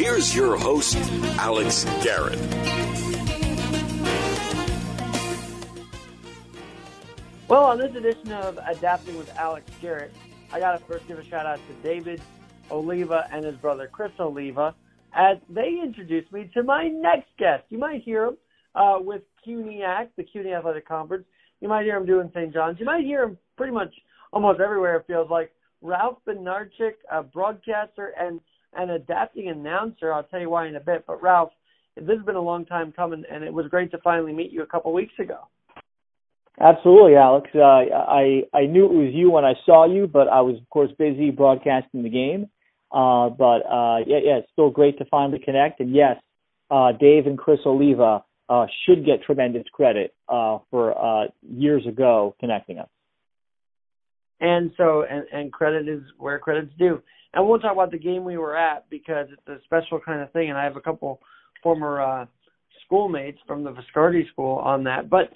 here's your host, Alex Garrett. Well, on this edition of Adapting with Alex Garrett, I got to first give a shout out to David Oliva and his brother Chris Oliva as they introduced me to my next guest. You might hear him uh, with CUNYAC, the CUNY Athletic Conference. You might hear him doing St. John's. You might hear him pretty much almost everywhere, it feels like. Ralph Bednarczyk, a broadcaster and an adapting announcer. I'll tell you why in a bit. But Ralph, this has been a long time coming, and it was great to finally meet you a couple weeks ago. Absolutely, Alex. Uh, I I knew it was you when I saw you, but I was of course busy broadcasting the game. Uh, but uh, yeah, yeah, it's still great to finally connect. And yes, uh, Dave and Chris Oliva uh, should get tremendous credit uh, for uh, years ago connecting us. And so, and, and credit is where credit's due. And we'll talk about the game we were at because it's a special kind of thing. And I have a couple former uh, schoolmates from the Viscardi School on that. But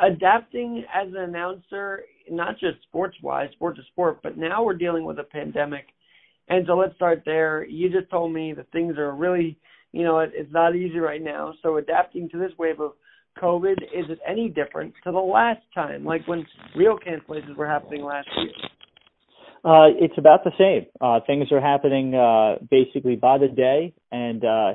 adapting as an announcer, not just sports wise, sport to sport, but now we're dealing with a pandemic. And so let's start there. You just told me that things are really, you know, it, it's not easy right now. So adapting to this wave of COVID, is it any different to the last time, like when real cancellations were happening last year? Uh, it's about the same. Uh, things are happening uh, basically by the day, and uh,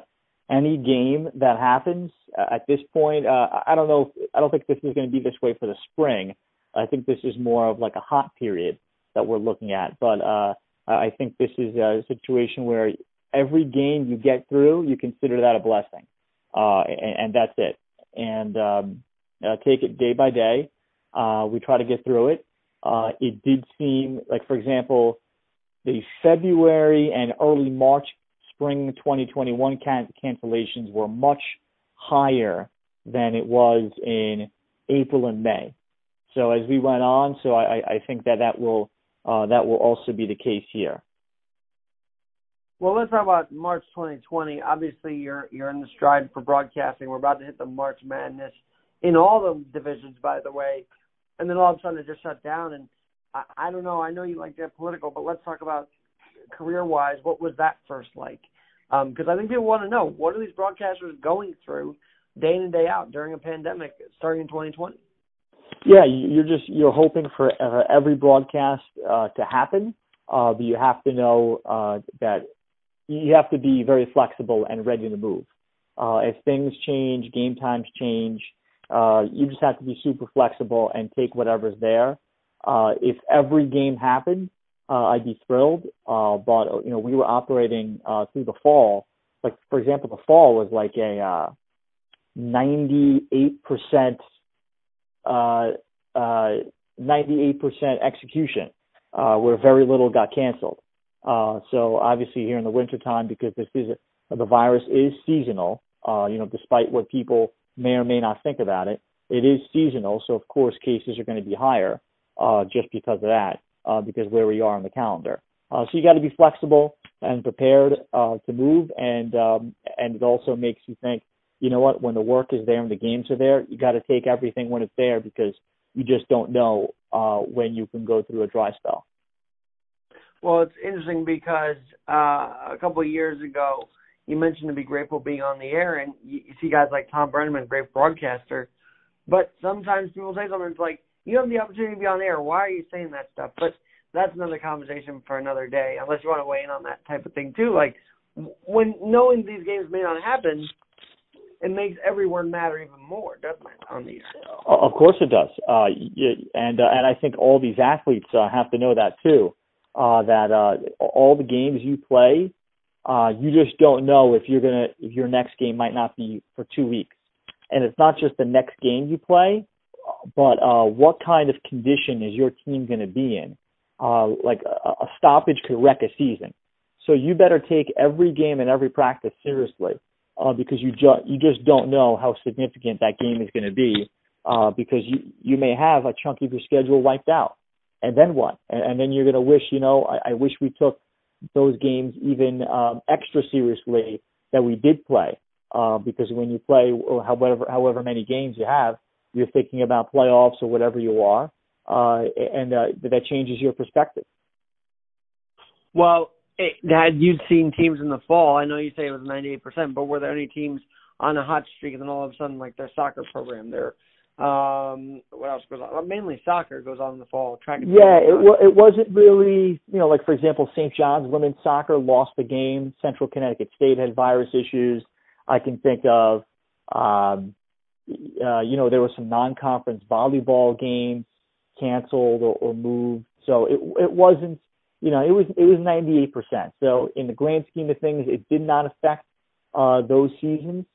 any game that happens uh, at this point, uh, I don't know. I don't think this is going to be this way for the spring. I think this is more of like a hot period that we're looking at. But uh, I think this is a situation where every game you get through, you consider that a blessing, uh, and, and that's it. And um, uh, take it day by day. Uh, we try to get through it. Uh, it did seem like, for example, the February and early March spring 2021 can- cancellations were much higher than it was in April and May. So as we went on, so I, I think that that will uh, that will also be the case here. Well, let's talk about March 2020. Obviously, you're you're in the stride for broadcasting. We're about to hit the March Madness in all the divisions, by the way, and then all of a sudden it just shut down. And I, I don't know. I know you like to get political, but let's talk about career-wise. What was that first like? Because um, I think people want to know what are these broadcasters going through day in and day out during a pandemic starting in 2020. Yeah, you're just you're hoping for every broadcast uh, to happen, uh, but you have to know uh, that you have to be very flexible and ready to move. Uh, if things change, game times change, uh, you just have to be super flexible and take whatever's there. Uh, if every game happened, uh, I'd be thrilled. Uh, but you know, we were operating uh, through the fall. Like for example, the fall was like a uh, 98 percent, uh, uh, 98 percent execution, where very little got canceled. Uh, so obviously here in the wintertime, because this is the virus is seasonal, uh, you know, despite what people may or may not think about it, it is seasonal. So of course cases are going to be higher, uh, just because of that, uh, because where we are on the calendar. Uh, so you got to be flexible and prepared, uh, to move. And, um, and it also makes you think, you know what, when the work is there and the games are there, you got to take everything when it's there because you just don't know, uh, when you can go through a dry spell. Well, it's interesting because uh, a couple of years ago, you mentioned to be grateful being on the air, and you, you see guys like Thom Brennaman, great broadcaster. But sometimes people say something it's like, you have the opportunity to be on air. Why are you saying that stuff? But that's another conversation for another day, unless you want to weigh in on that type of thing too. Like when knowing these games may not happen, it makes every word matter even more, doesn't it, on the air? Of course it does. Uh, and uh, and I think all these athletes uh, have to know that too uh, that uh, all the games you play, uh, you just don't know if you're gonna if your next game might not be for two weeks, and it's not just the next game you play, but uh, what kind of condition is your team to be in? Uh, like a, a stoppage could wreck a season, so you better take every game and every practice seriously uh, because you just you just don't know how significant that game is going to be uh, because you you may have a chunk of your schedule wiped out and then what? And, and then you're going to wish, you know, I, I wish we took those games even um, extra seriously that we did play, uh, because when you play however however many games you have, you're thinking about playoffs or whatever you are, uh, and uh, that changes your perspective. Well, had you seen teams in the fall? I know you say it was 98%, but were there any teams on a hot streak and then all of a sudden, like their soccer program, their um, what else goes on? Mainly soccer goes on in the fall. Track and yeah, it w- it wasn't really, you know, like for example, St. John's women's soccer lost the game. Central Connecticut State had virus issues. I can think of, um, uh, you know, there were some non-conference volleyball games canceled or, or moved. So it it wasn't, you know, it was it was 98%. So in the grand scheme of things, it did not affect uh, those seasons.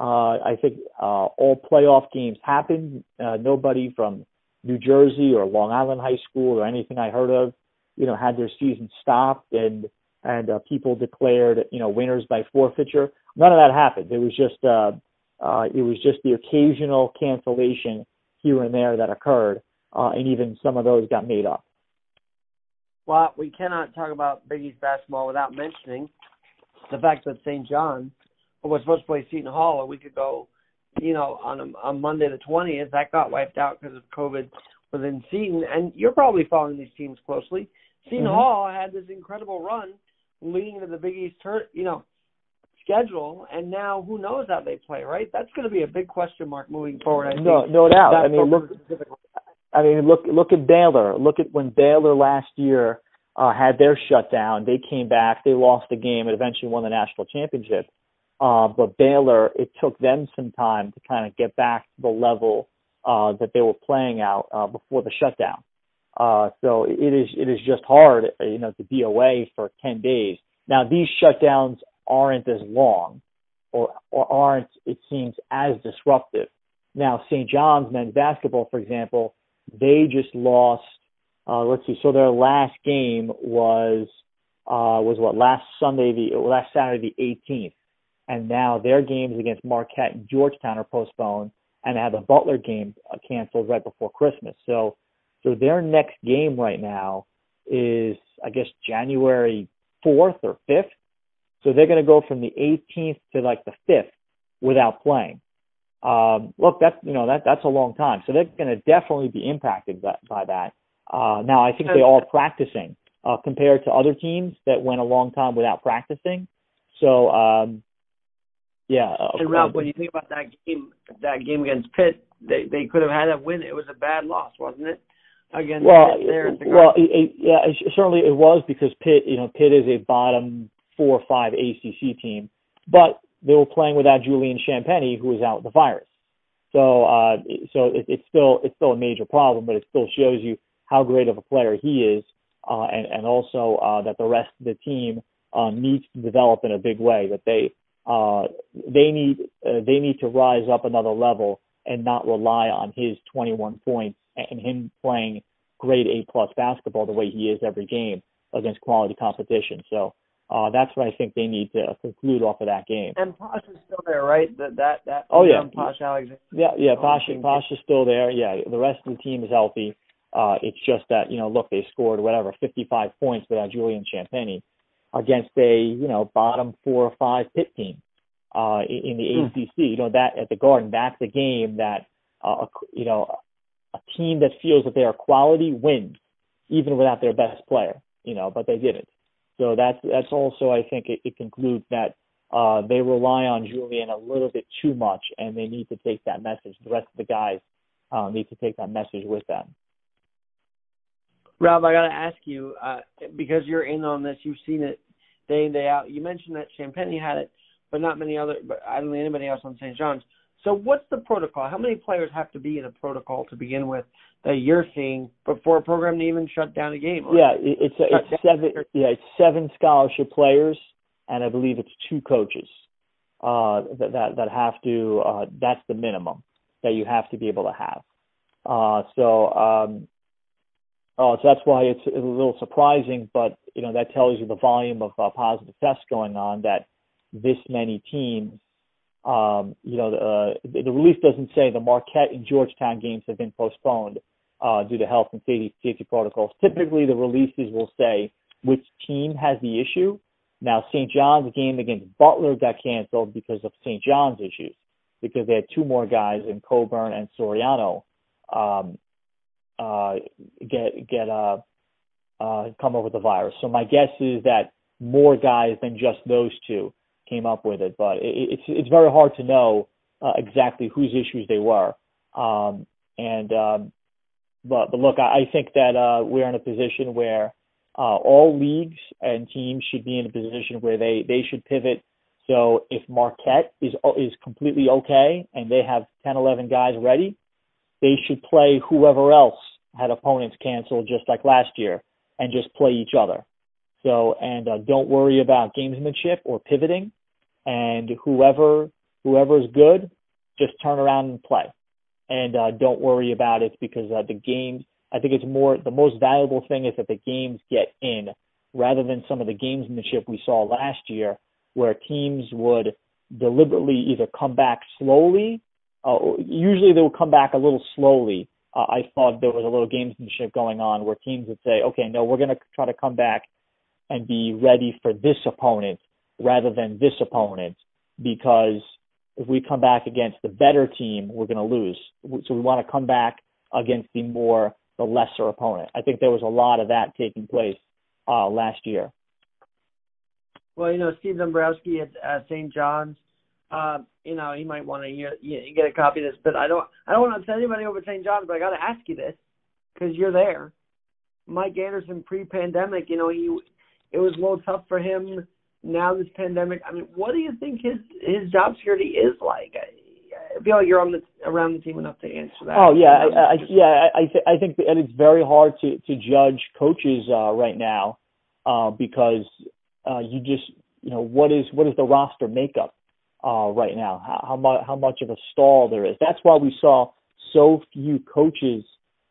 Uh, I think uh, all playoff games happened. Uh, nobody from New Jersey or Long Island High School or anything I heard of, you know, had their season stopped and and uh, people declared, you know, winners by forfeiture. None of that happened. It was just uh, uh, it was just the occasional cancellation here and there that occurred, uh, and even some of those got made up. Well, we cannot talk about Big East basketball without mentioning the fact that St. John was supposed to play Seton Hall a week ago, you know, on a, on Monday the 20th. That got wiped out because of COVID within Seton. And you're probably following these teams closely. Seton mm-hmm. Hall had this incredible run leading to the Big East, you know, schedule, and now who knows how they play, right? That's going to be a big question mark moving forward. I no, think. no doubt. I mean, look. I mean, look look at Baylor. Look at when Baylor last year uh, had their shutdown. They came back. They lost the game and eventually won the national championship. Uh, but Baylor, it took them some time to kind of get back to the level uh, that they were playing out uh, before the shutdown. Uh, so it is it is just hard, you know, to be away for 10 days. Now these shutdowns aren't as long, or or aren't it seems as disruptive. Now St. John's men's basketball, for example, they just lost. Uh, let's see. So their last game was uh, was what last Sunday the last Saturday the 18th and now their games against Marquette and Georgetown are postponed, and they have the Butler game canceled right before Christmas. So, so their next game right now is, I guess, January 4th or 5th. So they're going to go from the 18th to like the 5th without playing. Um, look, that's you know that that's a long time. So they're going to definitely be impacted by, by that. Uh, now I think they are practicing uh, compared to other teams that went a long time without practicing. So um, yeah. And Ralph, when you think about that game, that game against Pitt, they they could have had a win. It was a bad loss, wasn't it? Against well, Pitt there the well, it, it, yeah, it, certainly it was because Pitt, you know, Pitt is a bottom four or five ACC team, but they were playing without Julian Champagnie, who was out with the virus. So, uh, so it, it's still it's still a major problem, but it still shows you how great of a player he is, uh, and and also uh, that the rest of the team um, needs to develop in a big way. That they uh, they need uh, they need to rise up another level and not rely on his 21 points and him playing grade A plus basketball the way he is every game against quality competition. So uh, that's what I think they need to conclude off of that game. And Posh is still there, right? That that that. Oh yeah, Posh Alexander. Yeah, yeah. Posh Posh is still there. Yeah, the rest of the team is healthy. Uh, it's just that you know, look, they scored whatever 55 points without Julian Champagnie against a you know bottom four or five Pitt team uh, in the mm. ACC. You know that at the Garden, that's a game that uh, you know a team that feels that they are quality wins even without their best player. You know, but they didn't. So that's that's also I think it, it concludes that uh, they rely on Julian a little bit too much, and they need to take that message. The rest of the guys uh, need to take that message with them. Rob, I got to ask you uh, because you're in on this. You've seen it day in day out. You mentioned that Champagnie had it, but not many other. But I don't think anybody else on St. John's. So what's the protocol? How many players have to be in a protocol to begin with that you're seeing before a program to even shut down a game? Yeah, it's a, it's seven. Yeah, it's seven scholarship players, and I believe it's two coaches uh, that, that that have to. Uh, that's the minimum that you have to be able to have. Uh, so um, Oh, so that's why it's a little surprising, but you know that tells you the volume of uh, positive tests going on. That this many teams, um, you know, uh, the, the release doesn't say the Marquette and Georgetown games have been postponed uh, due to health and safety, safety protocols. Typically, the releases will say which team has the issue. Now, St. John's game against Butler got canceled because of St. John's issues, because they had two more guys in Coburn and Soriano um, uh, get get uh, uh, come over the virus. So my guess is that more guys than just those two came up with it. But it, it's it's very hard to know uh, exactly whose issues they were. Um, and um, but but look, I, I think that uh, we're in a position where uh, all leagues and teams should be in a position where they they should pivot. So if Marquette is is completely okay and they have 10, 11 guys ready, they should play whoever else had opponents canceled just like last year and just play each other. So and uh, don't worry about gamesmanship or pivoting, and whoever whoever is good, just turn around and play, and uh, don't worry about it because uh, the games. I think it's more the most valuable thing is that the games get in rather than some of the gamesmanship we saw last year where teams would deliberately either come back slowly. Uh, usually they would come back a little slowly. Uh, I thought there was a little gamesmanship going on where teams would say, okay, no, we're going to try to come back and be ready for this opponent rather than this opponent because if we come back against the better team, we're going to lose. So we want to come back against the more the lesser opponent. I think there was a lot of that taking place uh, last year. Well, you know, Steve Dombrowski at St. John's, uh, you know, he might want to you, you get a copy of this, but I don't I don't want to upset anybody over St. John's, but I got to ask you this because you're there. Mike Anderson pre-pandemic, you know, he it was a little tough for him. Now this pandemic, I mean, what do you think his his job security is like? I, I feel like you're on the around the team enough to answer that. Oh yeah, I, I, yeah, I th- I think that it's very hard to to judge coaches uh, right now uh, because uh, you just you know what is what is the roster makeup uh, right now? How how much how much of a stall there is? That's why we saw so few coaches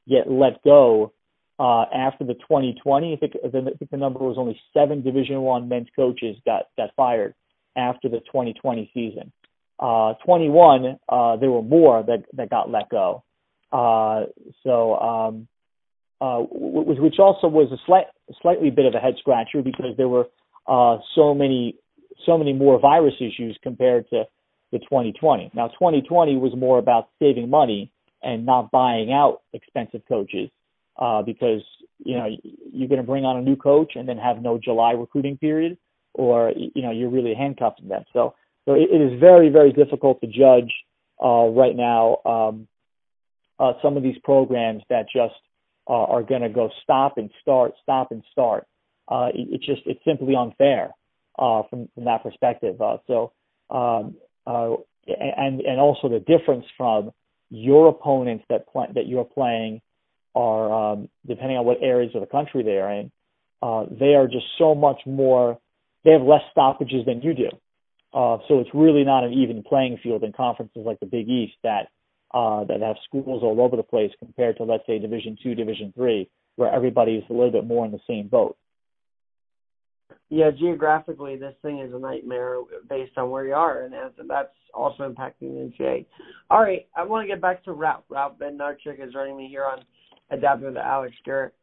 get let go uh, after the 2020. I think, I think the number was only seven Division One men's coaches got got fired after the 2020 season. Uh, 21, uh, there were more that that got let go. Uh, so, um, uh, which also was a slight, slightly bit of a head scratcher because there were uh, so many so many more virus issues compared to the 2020. Now, 2020 was more about saving money and not buying out expensive coaches uh, because you know you're going to bring on a new coach and then have no July recruiting period, or you know you're really handcuffing them. So so it, it is very very difficult to judge uh, right now um, uh, some of these programs that just uh, are going to go stop and start, stop and start. Uh, it, it's just it's simply unfair uh, from from that perspective. Uh, so um, uh, and and also the difference from your opponents that that you're playing are um, depending on what areas of the country they are in, uh, they are just so much more. They have less stoppages than you do, uh, so it's really not an even playing field in conferences like the Big East that uh, that have schools all over the place compared to let's say Division two, Division three, where everybody's a little bit more in the same boat. Yeah, geographically, this thing is a nightmare based on where you are, and that's also impacting the NCAA. All right, I want to get back to Ralph. Ralph Bednarczyk is joining me here on adapting to Alex Garrett.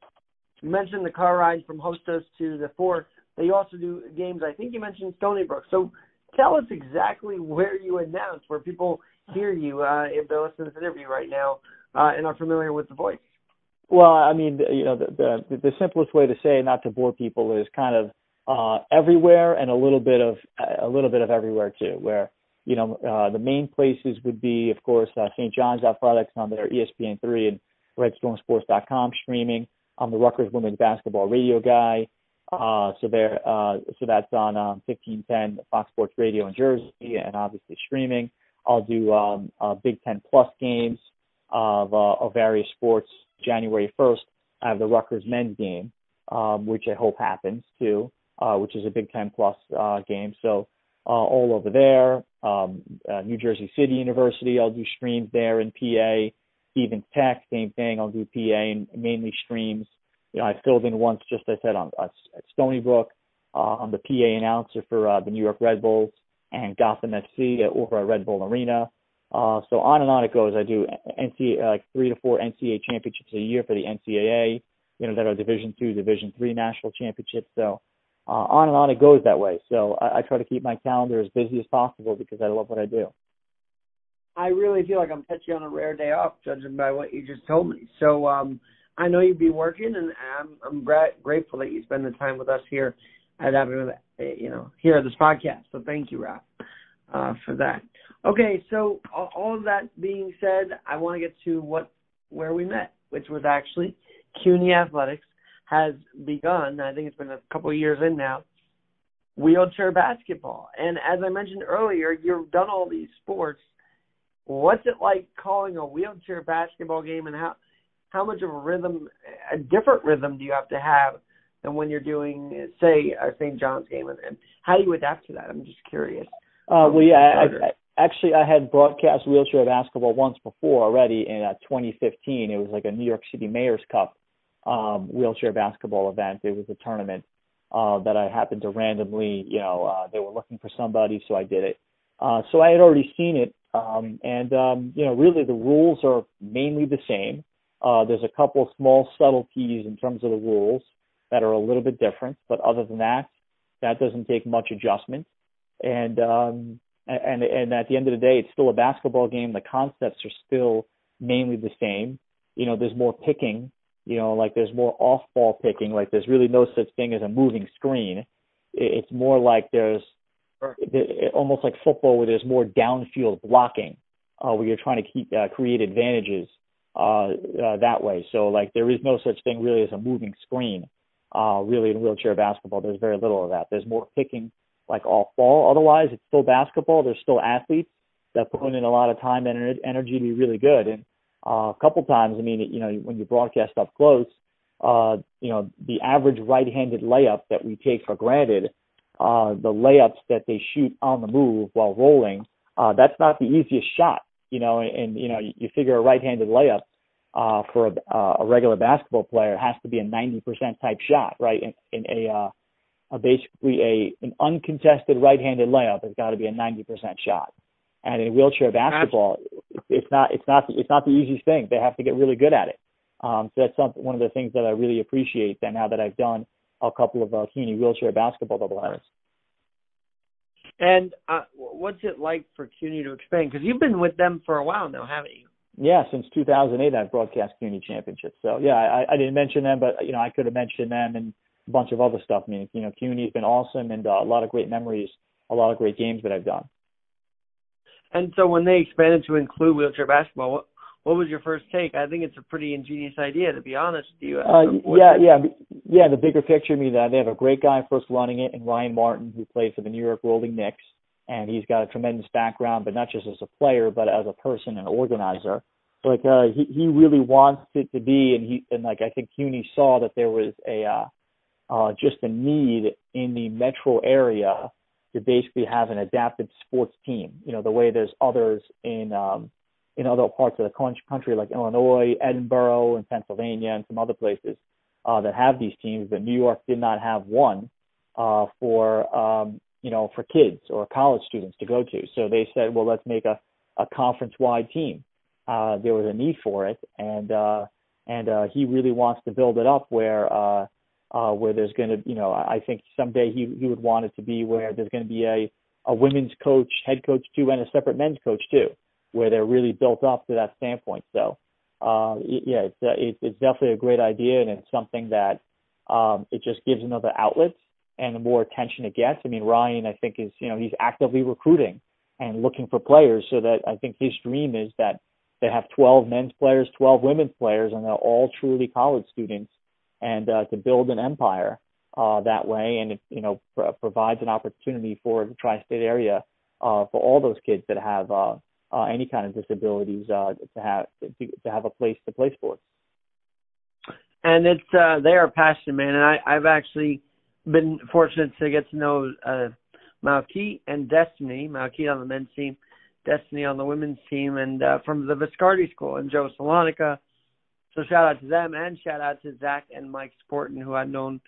You mentioned the car ride from Hostos to the Four. They also do games. I think you mentioned Stony Brook. So tell us exactly where you announce, where people hear you uh, if they're listening to this interview right now uh, and are familiar with the voice. Well, I mean, you know, the, the the simplest way to say, not to bore people, is kind of uh, everywhere and a little bit of a little bit of everywhere too. Where you know uh, the main places would be, of course, uh, St. John's Athletics on their ESPN three and RedStormSports.com streaming. I'm the Rutgers women's basketball radio guy. Uh, so there, uh, so that's on um, 1510 Fox Sports Radio in Jersey, and obviously streaming. I'll do um, uh, Big Ten Plus games of, uh, of various sports. January 1st, I have the Rutgers men's game, um, which I hope happens too, uh, which is a Big Ten Plus uh, game. So uh, all over there. Um, New Jersey City University, I'll do streams there in PA. Stevens Tech, same thing. I'll do PA and mainly streams. You know, I filled in once, just I said, on uh, at Stony Brook. Uh, I'm the PA announcer for uh, the New York Red Bulls and Gotham FC over at Red Bull Arena. Uh, so on and on it goes. I do NCAA, uh, like three to four NCAA championships a year for the NCAA. You know that are Division two, Division three national championships. So uh, on and on it goes that way. So I, I try to keep my calendar as busy as possible because I love what I do. I really feel like I'm catching on a rare day off, judging by what you just told me. So um, I know you'd be working, and I'm I'm gra- grateful that you spend the time with us here have it, you know, here at this podcast. So thank you, Ralph, uh, for that. Okay, so all of that being said, I want to get to what where we met, which was actually CUNY Athletics has begun. I think it's been a couple of years in now. Wheelchair basketball, and as I mentioned earlier, you've done all these sports. What's it like calling a wheelchair basketball game, and how how much of a rhythm, a different rhythm, do you have to have than when you're doing, say, a St. John's game, and, and how do you adapt to that? I'm just curious. Uh, well, yeah, I, I, actually, I had broadcast wheelchair basketball once before already in uh, 2015. It was like a New York City Mayor's Cup um, wheelchair basketball event. It was a tournament uh, that I happened to randomly, you know, uh, they were looking for somebody, so I did it. Uh, so I had already seen it, um, and um, you know, really the rules are mainly the same. Uh, there's a couple of small subtleties in terms of the rules that are a little bit different, but other than that, that doesn't take much adjustment. And um, and and at the end of the day, it's still a basketball game. The concepts are still mainly the same. You know, there's more picking. You know, like there's more off-ball picking. Like there's really no such thing as a moving screen. It's more like there's almost like football where there's more downfield blocking, uh, where you're trying to keep uh, create advantages uh, uh, that way. So like there is no such thing really as a moving screen. Uh, really in wheelchair basketball, there's very little of that. There's more picking like off ball. Otherwise, it's still basketball. There's still athletes that put in a lot of time and energy to be really good. And uh, a couple times, I mean, you know, when you broadcast up close, uh, you know, the average right-handed layup that we take for granted, uh, the layups that they shoot on the move while rolling, uh, that's not the easiest shot. You know, and, and you know, you, you figure a right-handed layup uh, for a, uh, a regular basketball player has to be a 90% type shot, right? In, in a uh, a basically a an uncontested right-handed layup has got to be a 90% shot. And in wheelchair basketball, it's not it's not it's not the easiest thing. They have to get really good at it. Um, so that's something one of the things that I really appreciate. That now that I've done a couple of uh, CUNY wheelchair basketball doubleheaders. And uh, what's it like for CUNY to expand? Because you've been with them for a while now, haven't you? Yeah, since 2008, I've broadcast CUNY championships. So yeah, I, I didn't mention them, but you know I could have mentioned them and a bunch of other stuff. I mean, you know, CUNY's been awesome and uh, a lot of great memories, a lot of great games that I've done. And so when they expanded to include wheelchair basketball, what what was your first take? I think it's a pretty ingenious idea, to be honest with you. Uh, yeah, yeah, yeah. The bigger picture, I mean, that they have a great guy first running it, and Ryan Martin, who played for the New York Rolling Knicks, and he's got a tremendous background, but not just as a player, but as a person and organizer. Like uh, he he really wants it to be, and he and like I think CUNY saw that there was a uh, uh, just a need in the metro area to basically have an adapted sports team. You know, the way there's others in um, in other parts of the country, like Illinois, Edinboro, and Pennsylvania, and some other places uh, that have these teams. But New York did not have one uh, for um, you know for kids or college students to go to. So they said, well, let's make a a conference-wide team. Uh, there was a need for it, and uh, and uh, he really wants to build it up where uh, uh, where there's going to, you know, I think someday he he would want it to be where there's going to be a a women's coach, head coach too, and a separate men's coach too, where they're really built up to that standpoint. So, uh, yeah, it's uh, it's, definitely a great idea, and it's something that um, it just gives another outlet and the more attention it gets. I mean, Ryan, I think is you know he's actively recruiting and looking for players, so that I think his dream is that they have 12 men's players, 12 women's players, and they're all truly college students and uh, to build an empire uh, that way, and it you know pr- provides an opportunity for the tri-state area uh, for all those kids that have uh, uh, any kind of disabilities uh, to have to, to have a place to play sports. And it's uh, they are passionate, man. And I, I've actually been fortunate to get to know uh, Malki and Destiny. Malki on the men's team, Destiny on the women's team, and uh, from the Viscardi School and Joe Salonica so shout out to them and shout out to Zach and Mike Sporton, who I've known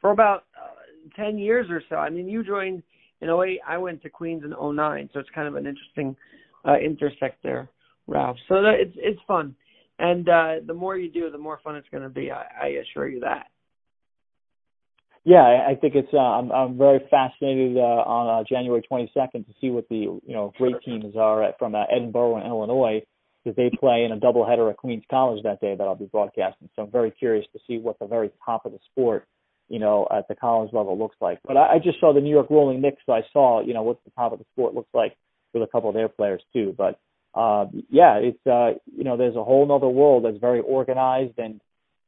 for about uh, 10 years or so. I mean, you joined in 08. I went to Queens in 09, so it's kind of an interesting uh, intersect there, Ralph. So that, it's it's fun, and uh, the more you do, the more fun it's going to be. I, I assure you that. Yeah, I think it's. Uh, I'm I'm very fascinated uh, on uh, January 22nd to see what the you know great teams are at, from uh, Edinboro and Illinois because they play in a doubleheader at Queens College that day that I'll be broadcasting. So I'm very curious to see what the very top of the sport you know, at the college level looks like. But I, I just saw the New York Rolling Knicks, so I saw, you know, what the top of the sport looks like with a couple of their players too. But uh, yeah, it's uh, you know, there's a whole other world that's very organized and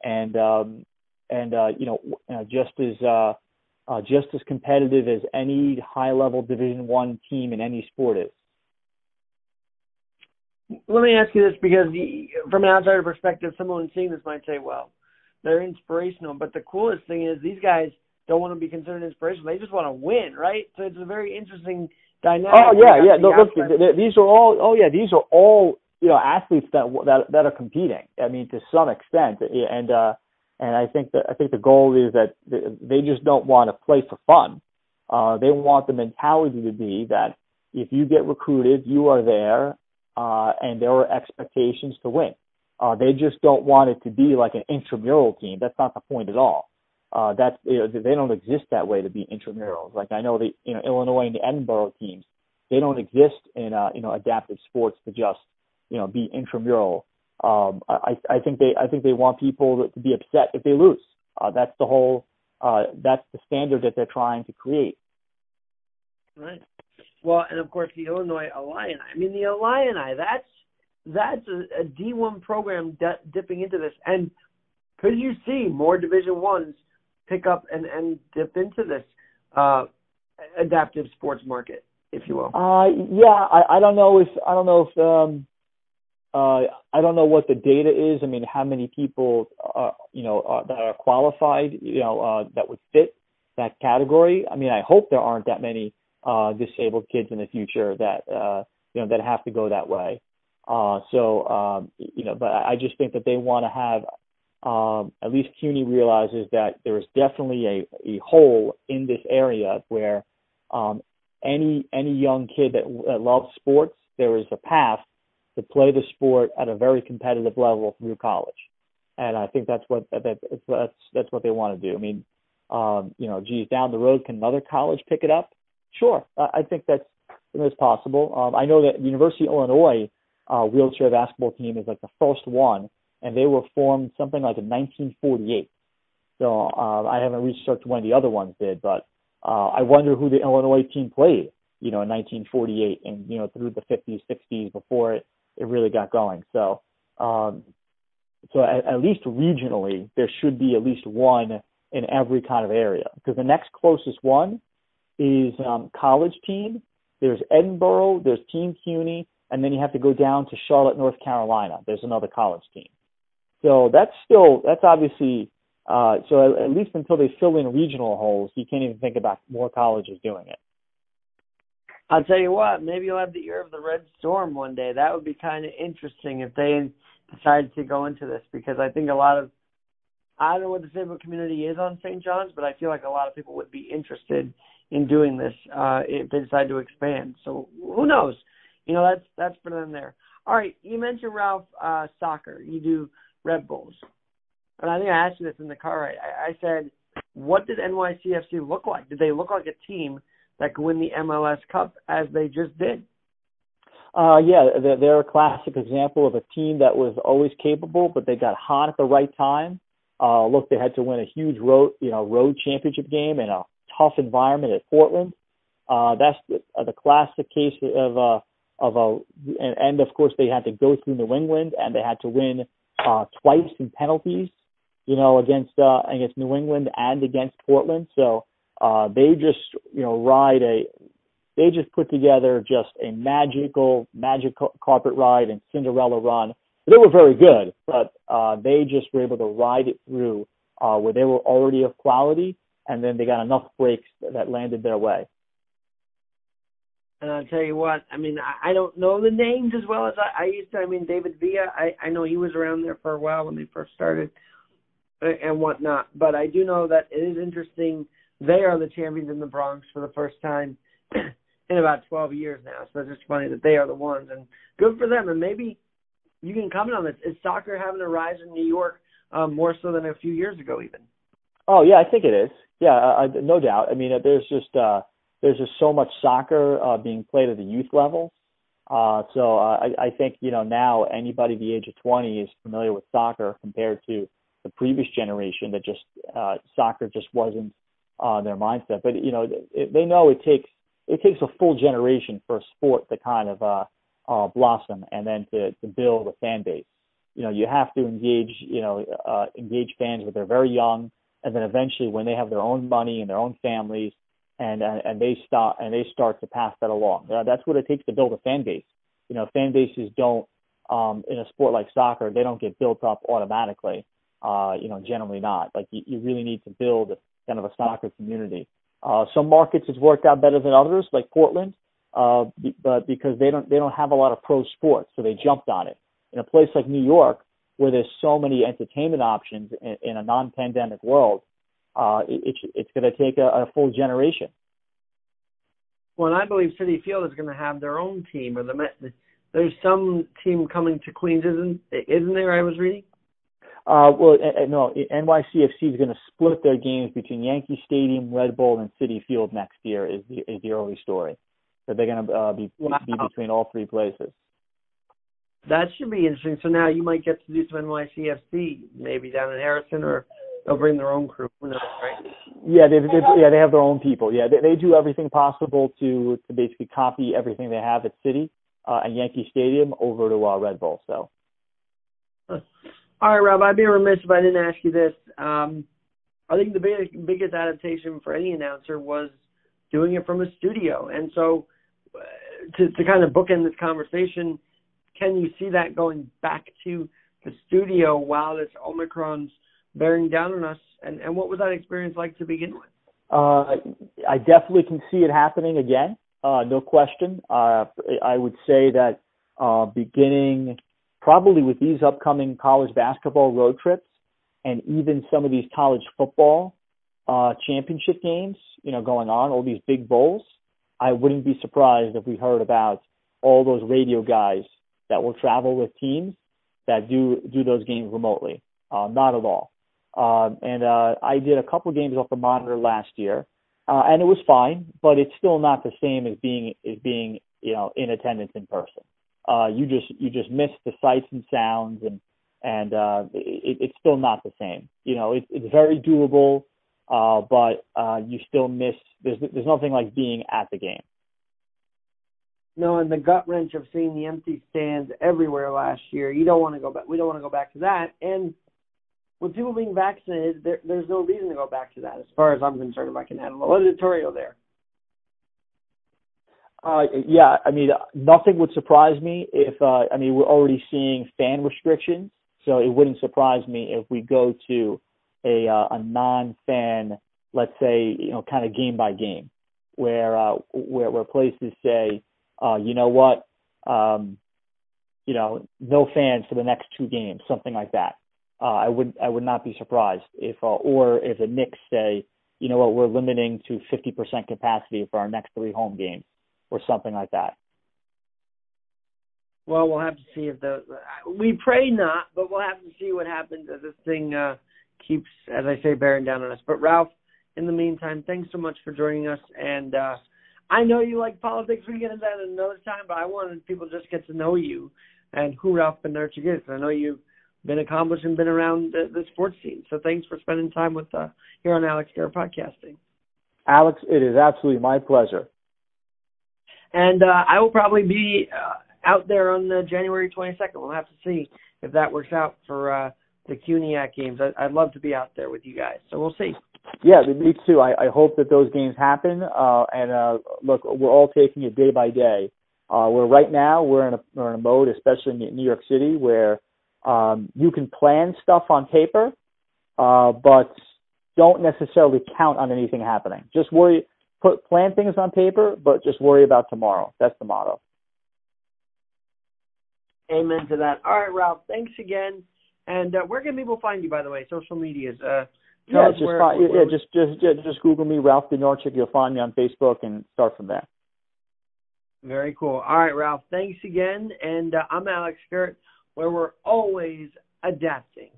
and um, and uh, you know, uh, just as uh, uh, just as competitive as any high level Division One team in any sport is. Let me ask you this because from an outsider perspective, someone seeing this might say, "Well, they're inspirational," but the coolest thing is these guys don't want to be considered inspirational; they just want to win, right? So it's a very interesting dynamic. Oh yeah, yeah. No, look, these are all. Oh yeah, these are all you know athletes that that that are competing. I mean, to some extent, and uh, and I think that I think the goal is that they just don't want to play for fun. Uh, they want the mentality to be that if you get recruited, you are there, uh, and there are expectations to win. Uh, they just don't want it to be like an intramural team. That's not the point at all. Uh, you know, they don't exist that way to be intramurals. Like I know the you know Illinois and the Edinboro teams, they don't exist in uh, you know adaptive sports to just you know be intramural. Um, I I think they I think they want people to be upset if they lose. Uh, that's the whole uh, that's the standard that they're trying to create. Right. Well, and of course the Illinois Illini. I mean the Illini. That's that's a a D1 program di- dipping into this. And could you see more Division ones pick up and and dip into this uh, adaptive sports market, if you will? Uh, yeah, I, I don't know if I don't know if um, uh, I don't know what the data is. I mean, how many people are you know are, that are qualified, you know, uh, that would fit that category. I mean, I hope there aren't that many uh, disabled kids in the future that uh, you know that have to go that way. Uh, so um, you know, but I just think that they want to have um, at least CUNY realizes that there is definitely a, a hole in this area where um, any any young kid that, that loves sports, there is a path to play the sport at a very competitive level through college, and I think that's what that, that's that's what they want to do. I mean, um, you know, geez, down the road, can another college pick it up? Sure, I think that's that's possible. Um, I know that University of Illinois uh, wheelchair basketball team is like the first one and they were formed something like in 1948. So uh, I haven't researched when the other ones did, but uh, I wonder who the Illinois team played, you know, in 1948 and you know through the 50s, 60s before it it really got going. So um, so at, at least regionally, there should be at least one in every kind of area because the next closest one is um, college team. There's Edinboro, there's Team CUNY, and then you have to go down to Charlotte, North Carolina. There's another college team. So that's still that's obviously uh, so at, at least until they fill in regional holes, you can't even think about more colleges doing it. I'll tell you what, maybe you'll have the ear of the Red Storm one day. That would be kind of interesting if they decided to go into this because I think a lot of I don't know what the disabled community is on St. John's, but I feel like a lot of people would be interested in doing this uh, if they decide to expand. So who knows? You know, that's that's for them there. All right, you mentioned Ralph uh, soccer. You do Red Bulls. And I think I asked you this in the car ride. I, I said, what did NYCFC look like? Did they look like a team that could win the MLS Cup as they just did? Uh, yeah, they're, they're a classic example of a team that was always capable, but they got hot at the right time. Uh, look, they had to win a huge road, you know, road championship game in a tough environment at Portland. Uh, that's the, uh, the classic case of uh, of a, and, and of course they had to go through New England and they had to win uh, twice in penalties, you know, against uh, against New England and against Portland. So uh, they just you know ride a they just put together just a magical magical carpet ride and Cinderella run. They were very good, but uh, they just were able to ride it through uh, where they were already of quality, and then they got enough breaks that landed their way. And I'll tell you what, I mean, I, I don't know the names as well as I, I used to. I mean, David Villa, I, I know he was around there for a while when they first started and whatnot. But I do know that it is interesting. They are the champions in the Bronx for the first time in about 12 years now. So it's just funny that they are the ones, and good for them. And maybe you can comment on this. Is soccer having a rise in New York um, more so than a few years ago, even? Oh yeah, I think it is. Yeah, uh, no doubt. I mean, there's just. uh there's just so much soccer uh, being played at the youth level. Uh, so uh, I, I think you know now anybody the age of 20 is familiar with soccer compared to the previous generation that just uh, soccer just wasn't uh, their mindset. But you know, it, they know it takes it takes a full generation for a sport to kind of uh, uh, blossom and then to, to build a fan base. You know, you have to engage, you know, uh, engage fans when they're very young, and then eventually when they have their own money and their own families, and and, they start and they start to pass that along. That's what it takes to build a fan base. You know, fan bases don't um, in a sport like soccer, they don't get built up automatically. Uh, you know, generally not. Like you, you really need to build kind of a soccer community. Uh, some markets it's worked out better than others, like Portland, uh, but because they don't they don't have a lot of pro sports, so they jumped on it. In a place like New York, where there's so many entertainment options in, in a non-pandemic world, uh, it, it's it's going to take a, a full generation. Well, and I believe Citi Field is going to have their own team, or the there's some team coming to Queens, isn't isn't there? I was reading. Uh, well, no, NYCFC is going to split their games between Yankee Stadium, Red Bull, and Citi Field next year. Is the is the early story that they're going to uh, be wow. be between all three places. That should be interesting. So now you might get to do some NYCFC, maybe down in Harrison, or they'll bring their own crew. Who knows, right? Yeah, they, they yeah they have their own people. Yeah, they, they do everything possible to to basically copy everything they have at City uh, and Yankee Stadium over to uh, Red Bull. So. All right, Rob. I'd be remiss if I didn't ask you this. Um, I think the big, biggest adaptation for any announcer was doing it from a studio, and so uh, to to kind of bookend this conversation, can you see that going back to the studio while this Omicron's bearing down on us? And and what was that experience like to begin with? Uh, I definitely can see it happening again, uh, no question. Uh, I would say that uh, beginning probably with these upcoming college basketball road trips and even some of these college football uh, championship games, you know, going on, all these big bowls, I wouldn't be surprised if we heard about all those radio guys that will travel with teams that do do those games remotely. Uh, not at all. Uh, and uh, I did a couple games off the monitor last year, uh, and it was fine, but it's still not the same as being as being you know in attendance in person uh, you just you just miss the sights and sounds and and uh, it, it's still not the same. You know, it, it's very doable, uh, but uh, you still miss. There's there's nothing like being at the game. No, and the gut wrench of seeing the empty stands everywhere last year. You don't want to go back. We don't want to go back to that. And with people being vaccinated, there, there's no reason to go back to that. As far as I'm concerned, if I can add a little editorial there. Uh, yeah, I mean, nothing would surprise me if, uh, I mean, we're already seeing fan restrictions, so it wouldn't surprise me if we go to a, uh, a non-fan, let's say, you know, kind of game by game, where, uh, where, where places say, uh, you know what, um, you know, no fans for the next two games, something like that. Uh, I would, I would not be surprised if, uh, or if the Knicks say, you know what, we're limiting to 50% capacity for our next three home games or something like that. Well, we'll have to see if the we pray not, but we'll have to see what happens as this thing uh, keeps, as I say, bearing down on us. But Ralph, in the meantime, thanks so much for joining us. And uh, I know you like politics. We can get into that another time, but I wanted people to just get to know you and who Ralph Bednarczyk is. I know you've been accomplished and been around the, the sports scene. So thanks for spending time with uh, here on Alex Garrett Podcasting. Alex, it is absolutely my pleasure and uh, I will probably be uh, out there on the January 22nd. We'll have to see if that works out for uh, the CUNYAC games. I, would love to be out there with you guys, so we'll see. Yeah, me too. I, I hope that those games happen. Uh, and uh, look, we're all taking it day by day. Uh, where right now we're in a we're in a mode, especially in New York City, where um, you can plan stuff on paper, uh, but don't necessarily count on anything happening. Just worry put plan things on paper, but just worry about tomorrow. That's the motto. Amen to that. All right, Ralph. Thanks again. And uh, where can people find you, by the way? Social medias. Uh, yeah, just where, find, where, yeah, just just yeah, just Google me, Ralph Bednarczyk. You'll find me on Facebook and start from there. Very cool. All right, Ralph. Thanks again. And uh, I'm Alex Garrett, where we're always adapting.